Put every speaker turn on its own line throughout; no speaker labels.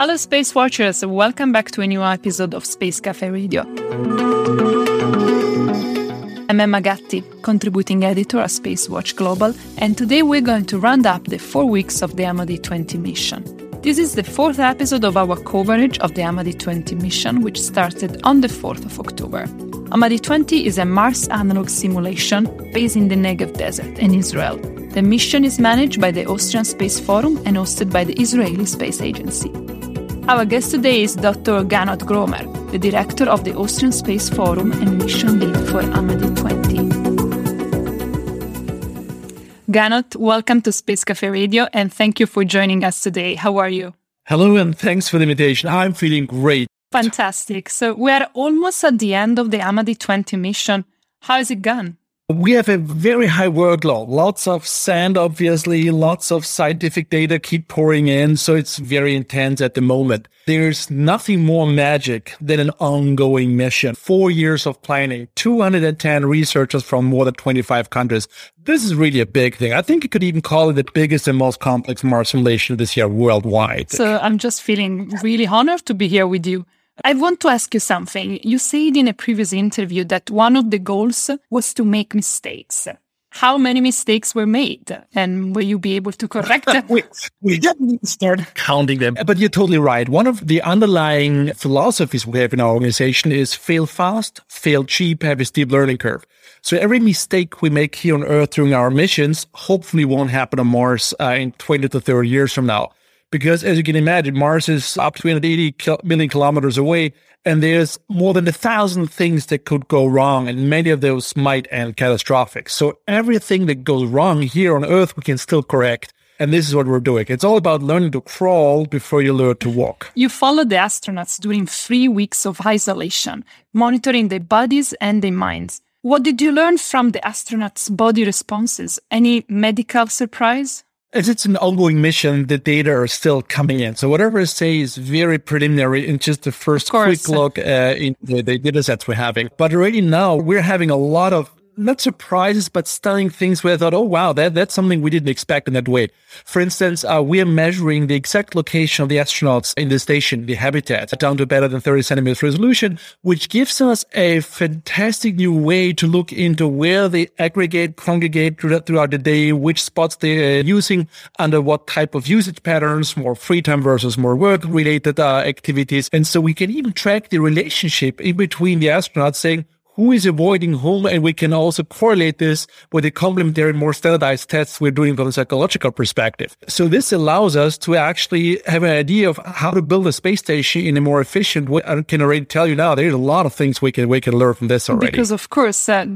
Hello, Space Watchers. Welcome back to a new episode of Space Cafe Radio. I'm Emma Gatti, contributing editor at Space Watch Global, and today we're going to round up the four weeks of the AMADEE 20 mission. This is the fourth episode of our coverage of the AMADEE 20 mission, which started on the 4th of October. AMADEE 20 is a Mars analog simulation based in the Negev Desert in Israel. The mission is managed by the Austrian Space Forum and hosted by the Israeli Space Agency. Our guest today is Dr. Gernot Groemer, the director of the Austrian Space Forum and mission lead for AMADEE 20. Gernot, welcome to Space Cafe Radio and thank you for joining us today. How are you?
Hello and thanks for the invitation. I'm feeling great.
Fantastic. So we are almost at the end of the AMADEE 20 mission. How has it gone?
We have a very high workload, lots of sand, obviously, lots of scientific data keep pouring in. So it's very intense at the moment. There's nothing more magic than an ongoing mission. Four years of planning, 210 researchers from more than 25 countries. This is really a big thing. I think you could even call it the biggest and most complex Mars simulation this year worldwide.
So I'm just feeling really honored to be here with you. I want to ask you something. You said in a previous interview that one of the goals was to make mistakes. How many mistakes were made? And will you be able to correct them?
we, we didn't start counting them. But you're totally right. One of the underlying philosophies we have in our organization is fail fast, fail cheap, have a steep learning curve. So every mistake we make here on Earth during our missions hopefully won't happen on Mars uh, in 20 to 30 years from now because as you can imagine, Mars is up to 380 million kilometers away, and there's more than a thousand things that could go wrong, and many of those might end catastrophic. So everything that goes wrong here on Earth, we can still correct. And this is what we're doing. It's all about learning to crawl before you learn to walk.
You followed the astronauts during three weeks of isolation, monitoring their bodies and their minds. What did you learn from the astronauts' body responses? Any medical surprise?
As it's an ongoing mission, the data are still coming in. So whatever I say is very preliminary in just the first quick look uh, in the, the data sets we're having. But already now we're having a lot of not surprises, but stunning things where I thought, oh, wow, that, that's something we didn't expect in that way. For instance, uh, we are measuring the exact location of the astronauts in the station, the habitat, down to better than 30 centimeters resolution, which gives us a fantastic new way to look into where they aggregate, congregate throughout the day, which spots they're using, under what type of usage patterns, more free time versus more work related uh, activities. And so we can even track the relationship in between the astronauts saying, who is avoiding whom, and we can also correlate this with the complementary, more standardized tests we're doing from a psychological perspective. So this allows us to actually have an idea of how to build a space station in a more efficient way. I can already tell you now, there's a lot of things we can we can learn from this already.
Because of course, uh,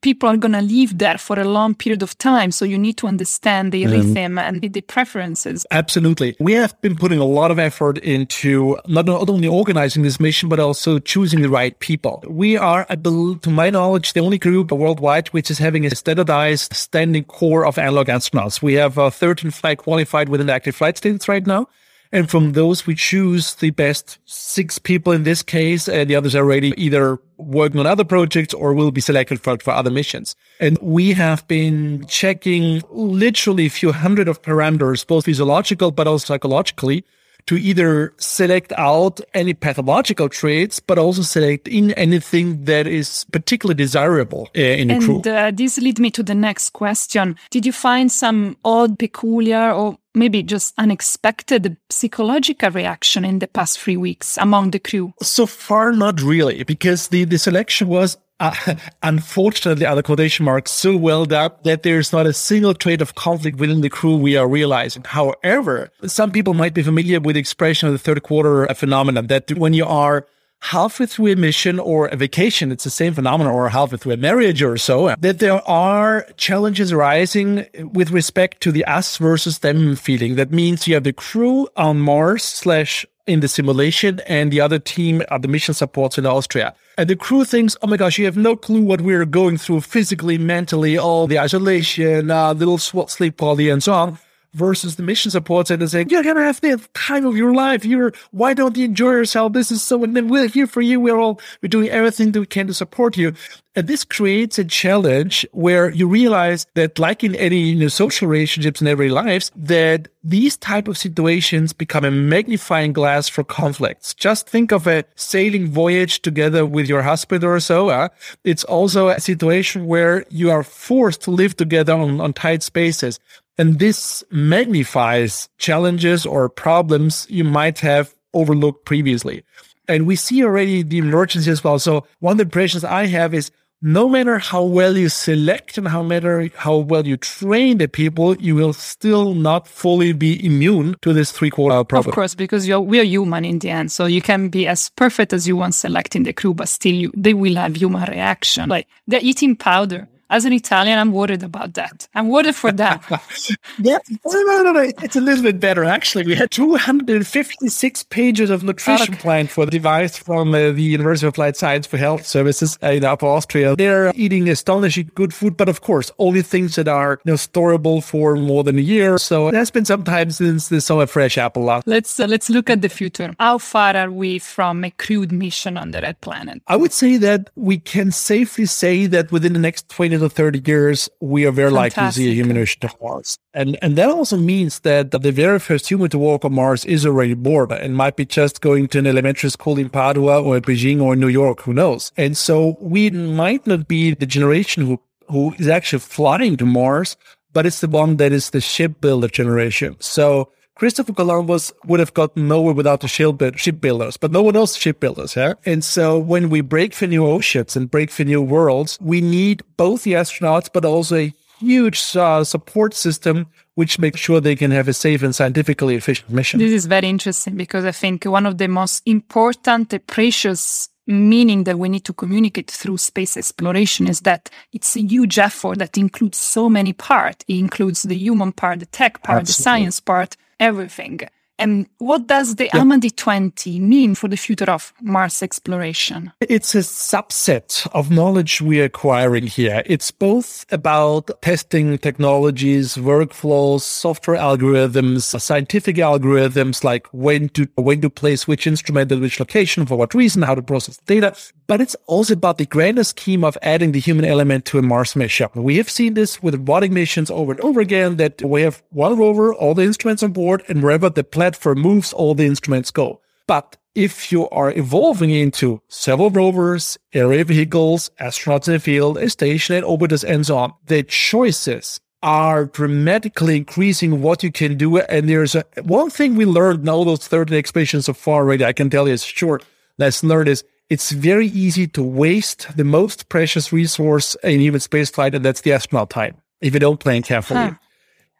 people are going to live there for a long period of time. So you need to understand the rhythm and the, the, preferences.
Absolutely. We have been putting a lot of effort into not only organizing this mission, but also choosing the right people. We are, I believe, to my knowledge, the only group worldwide which is having a standardized standing core of analog astronauts. We have uh, 13 flight qualified with an active flight status right now. And from those, we choose the best six people in this case, and the others are already either working on other projects or will be selected for, for other missions. And we have been checking literally a few hundred of parameters, both physiological, but also psychologically, to either select out any pathological traits, but also select in anything that is particularly desirable uh, in
and,
a crew.
Uh, this leads me to the next question. Did you find some odd, peculiar, or maybe just unexpected psychological reaction in the past three weeks among the crew?
So far, not really, because the, the selection was uh, unfortunately, other quotation marks, so well done that there's not a single trait of conflict within the crew we are realizing. However, some people might be familiar with the expression of the third quarter phenomenon that when you are halfway through a mission or a vacation, it's the same phenomenon, or halfway through a marriage or so, that there are challenges arising with respect to the us versus them feeling. That means you have the crew on Mars slash in the simulation and the other team at the mission supports in Austria. And the crew thinks, oh my gosh, you have no clue what we're going through physically, mentally, all the isolation, uh, little sleep quality and so on. Versus the mission support center saying, you're to have the time of your life. You're, why don't you enjoy yourself? This is so, and then we're here for you. We're all, we're doing everything that we can to support you. And this creates a challenge where you realize that like in any you know, social relationships in everyday lives, that these type of situations become a magnifying glass for conflicts. Just think of a sailing voyage together with your husband or so. It's also a situation where you are forced to live together on, on tight spaces. And this magnifies challenges or problems you might have overlooked previously. And we see already the emergency as well. So one of the impressions I have is no matter how well you select and how matter how well you train the people, you will still not fully be immune to this three quarter problem.
Of course, because we are human in the end. So you can be as perfect as you want selecting the crew, but still you, they will have human reaction. Like they're eating powder as an Italian, I'm worried about that. I'm worried for that.
yeah, no, no, no, It's a little bit better, actually. We had 256 pages of nutrition okay. plan for the device from uh, the University of Applied Science for Health Services in Upper Austria. They're eating astonishing good food, but of course, only things that are you know, storable for more than a year. So it has been some time since the summer fresh apple last.
Let's uh, let's look at the future. How far are we from a crewed mission on the red planet?
I would say that we can safely say that within the next 20 to 30 years, we are very Fantastic. likely to see a human mission to Mars. And, and that also means that the very first human to walk on Mars is already born and might be just going to an elementary school in Padua or Beijing or New York, who knows? And so we might not be the generation who, who is actually flying to Mars, but it's the one that is the shipbuilder generation. So Christopher Columbus would have gotten nowhere without the shipbuilders, but no one else shipbuilders, yeah? And so when we break for new oceans and break for new worlds, we need both the astronauts, but also a huge uh, support system which makes sure they can have a safe and scientifically efficient mission.
This is very interesting because I think one of the most important, precious meaning that we need to communicate through space exploration is that it's a huge effort that includes so many parts. It includes the human part, the tech part, Absolutely. the science part, everything. And what does the yeah. AMADEE 20 mean for the future of Mars exploration?
It's a subset of knowledge we're acquiring here. It's both about testing technologies, workflows, software algorithms, scientific algorithms, like when to, when to place which instrument at which location, for what reason, how to process data. But it's also about the grander scheme of adding the human element to a Mars mission. We have seen this with robotic missions over and over again that we have one rover, all the instruments on board, and wherever the planet platform moves, all the instruments go. But if you are evolving into several rovers, area vehicles, astronauts in the field, a station and orbiters and so on, the choices are dramatically increasing what you can do. And there's a, one thing we learned now those 30 expeditions so far already, I can tell you is short lesson learned is it's very easy to waste the most precious resource in human spaceflight, and that's the astronaut time if you don't plan carefully. Huh.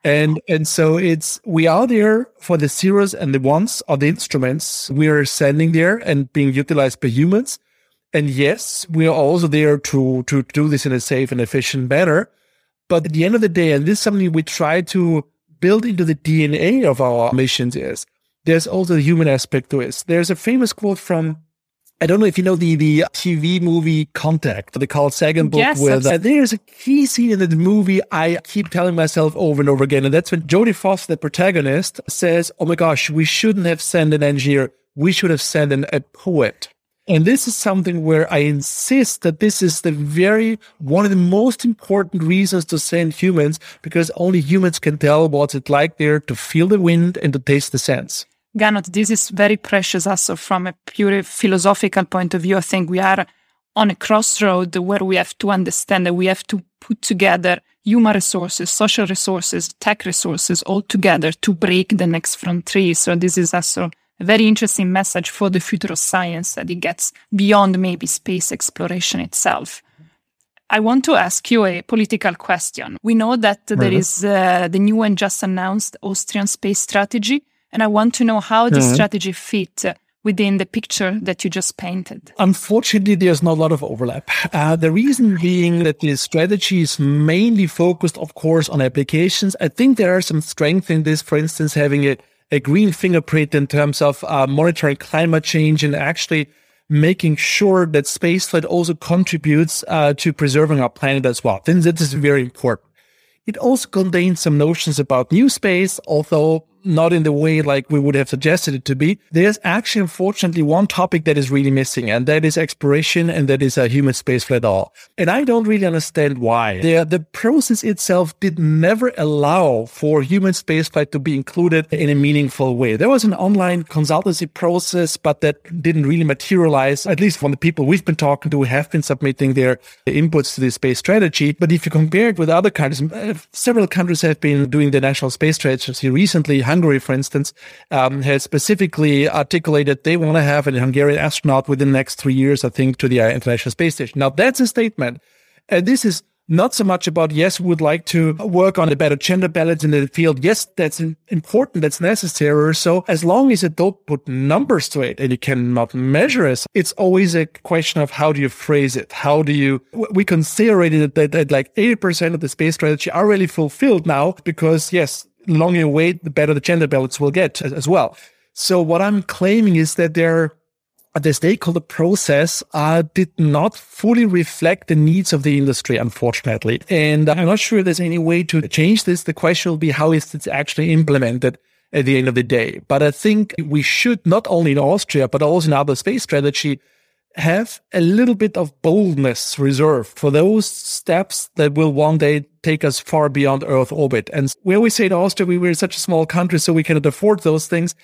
And and so it's we are there for the zeros and the ones are the instruments we are sending there and being utilized by humans. And yes, we are also there to to do this in a safe and efficient manner. But at the end of the day, and this is something we try to build into the DNA of our missions is there's also the human aspect to it. There's a famous quote from I don't know if you know the the TV movie Contact, the Carl Sagan book.
Yes,
with uh, there's a key scene in the movie I keep telling myself over and over again, and that's when Jodie Foster, the protagonist, says, "Oh my gosh, we shouldn't have sent an engineer. We should have sent an, a poet." And this is something where I insist that this is the very one of the most important reasons to send humans because only humans can tell what it's like there to feel the wind and to taste the scents.
Gernot, this is very precious also from a pure philosophical point of view. I think we are on a crossroad where we have to understand that we have to put together human resources, social resources, tech resources all together to break the next frontier. So this is also a very interesting message for the future of science that it gets beyond maybe space exploration itself. I want to ask you a political question. We know that there is uh, the new and just announced Austrian space strategy. And I want to know how this mm-hmm. strategy fit within the picture that you just painted?
Unfortunately, there's not a lot of overlap. Uh, the reason being that the strategy is mainly focused, of course, on applications. I think there are some strength in this, for instance, having a, a green fingerprint in terms of uh, monitoring climate change and actually making sure that spaceflight also contributes uh, to preserving our planet as well. Then that is very important. it also contains some notions about new space, although not in the way like we would have suggested it to be. There's actually, unfortunately, one topic that is really missing, and that is exploration, and that is a human spaceflight at all. And I don't really understand why. The, the process itself did never allow for human spaceflight to be included in a meaningful way. There was an online consultancy process, but that didn't really materialize, at least from the people we've been talking to who have been submitting their inputs to the space strategy. But if you compare it with other countries, uh, several countries have been doing the national space strategy recently. Hungary, for instance, um, has specifically articulated they want to have a Hungarian astronaut within the next three years, I think, to the uh, International Space Station. Now, that's a statement. And this is not so much about, yes, we would like to work on a better gender balance in the field. Yes, that's important. That's necessary. So as long as you don't put numbers to it and you cannot measure it, it's always a question of how do you phrase it? How do you, we considered that, that like 80% of the space strategy are really fulfilled now because yes, longer you wait, the better the gender balance will get as, as well. So what I'm claiming is that there, the stakeholder process uh, did not fully reflect the needs of the industry, unfortunately. And I'm not sure there's any way to change this. The question will be how is it actually implemented at the end of the day? But I think we should not only in Austria, but also in other space strategy have a little bit of boldness reserved for those steps that will one day take us far beyond Earth orbit. And we always say to Austria, we were such a small country, so we cannot afford those things.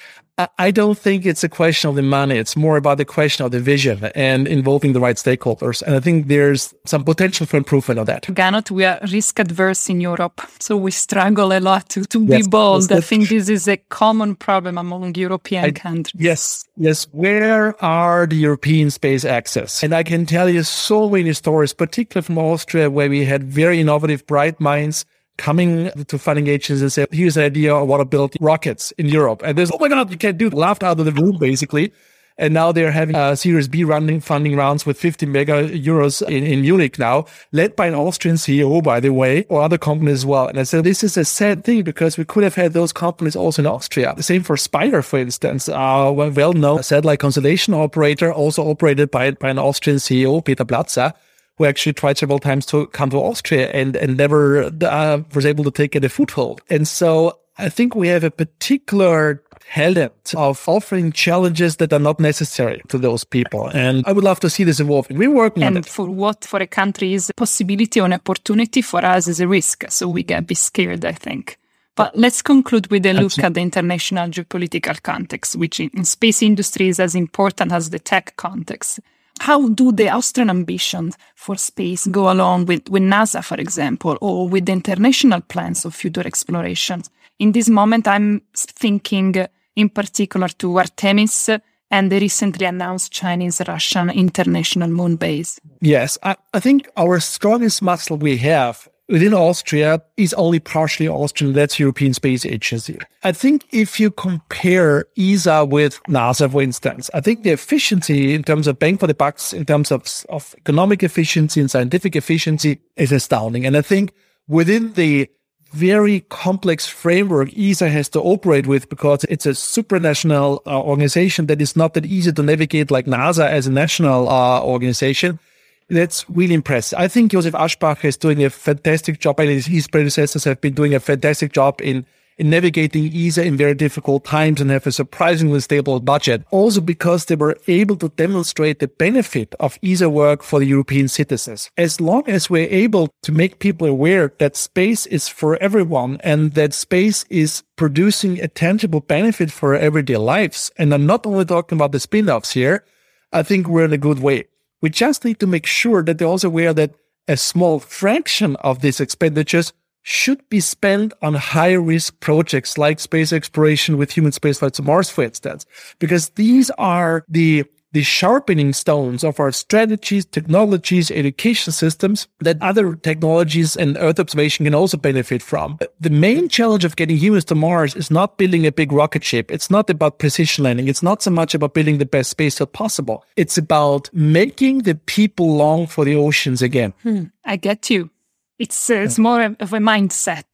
I don't think it's a question of the money. It's more about the question of the vision and involving the right stakeholders. And I think there's some potential for improvement on that.
Gernot, we are risk adverse in Europe, so we struggle a lot to, to yes, be bold. I think this is a common problem among European I, countries.
Yes, yes. Where are the European space access? And I can tell you so many stories, particularly from Austria, where we had very innovative, bright bright minds coming to funding agencies and say, here's an idea, I want to build rockets in Europe. And there's, oh my God, you can't do it. Laughed out of the room, basically. And now they're having a Series B running funding rounds with 50 mega euros in, in Munich now, led by an Austrian CEO, by the way, or other companies as well. And I said, this is a sad thing because we could have had those companies also in Austria. The same for Spire, for instance, a well-known satellite constellation operator, also operated by, by an Austrian CEO, Peter Platzer who actually tried several times to come to Austria and, and never uh, was able to take a foothold. And so I think we have a particular talent of offering challenges that are not necessary to those people. And I would love to see this evolving. We're working
and
on it.
for what for a country is a possibility or an opportunity, for us is a risk. So we get be scared, I think. But let's conclude with a look Absolutely. at the international geopolitical context, which in space industry is as important as the tech context. How do the Austrian ambitions for space go along with, with NASA, for example, or with the international plans of future explorations? In this moment, I'm thinking uh, in particular to Artemis and the recently announced Chinese Russian international moon base.
Yes, I, I think our strongest muscle we have within Austria is only partially Austrian. That's European Space Agency. I think if you compare ESA with NASA, for instance, I think the efficiency in terms of bang for the bucks, in terms of, of economic efficiency and scientific efficiency is astounding. And I think within the very complex framework ESA has to operate with because it's a supranational uh, organization that is not that easy to navigate like NASA as a national uh, organization that's really impressive. I think Josef Aschbacher is doing a fantastic job, and his predecessors have been doing a fantastic job in in navigating ESA in very difficult times and have a surprisingly stable budget. Also because they were able to demonstrate the benefit of ESA work for the European citizens. As long as we're able to make people aware that space is for everyone and that space is producing a tangible benefit for everyday lives. And I'm not only talking about the spin-offs here. I think we're in a good way. We just need to make sure that they're also aware that a small fraction of these expenditures should be spent on high risk projects like space exploration with human spaceflight to Mars, for instance, because these are the the sharpening stones of our strategies, technologies, education systems that other technologies and Earth observation can also benefit from. The main challenge of getting humans to Mars is not building a big rocket ship. It's not about precision landing. It's not so much about building the best space suit possible. It's about making the people long for the oceans again.
Hmm, I get you. It's, uh, it's more of a mindset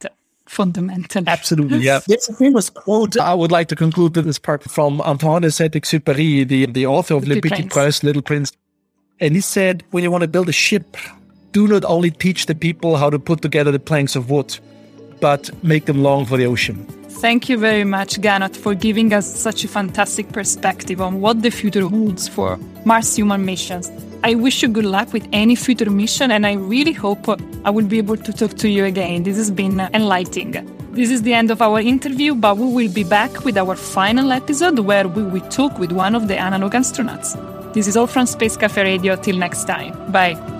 fundamental.
Absolutely, yeah. There's a famous quote I would like to conclude with this part from Antoine de Saint-Exupéry, the, the author of Le Petit Prince, Little Prince. And he said, when you want to build a ship, do not only teach the people how to put together the planks of wood, but make them long for the ocean.
Thank you very much, Gernot, for giving us such a fantastic perspective on what the future holds for Mars human missions. I wish you good luck with any future mission, and I really hope I will be able to talk to you again. This has been enlightening. This is the end of our interview, but we will be back with our final episode where we will talk with one of the analog astronauts. This is all from Space Cafe Radio. Till next time. Bye.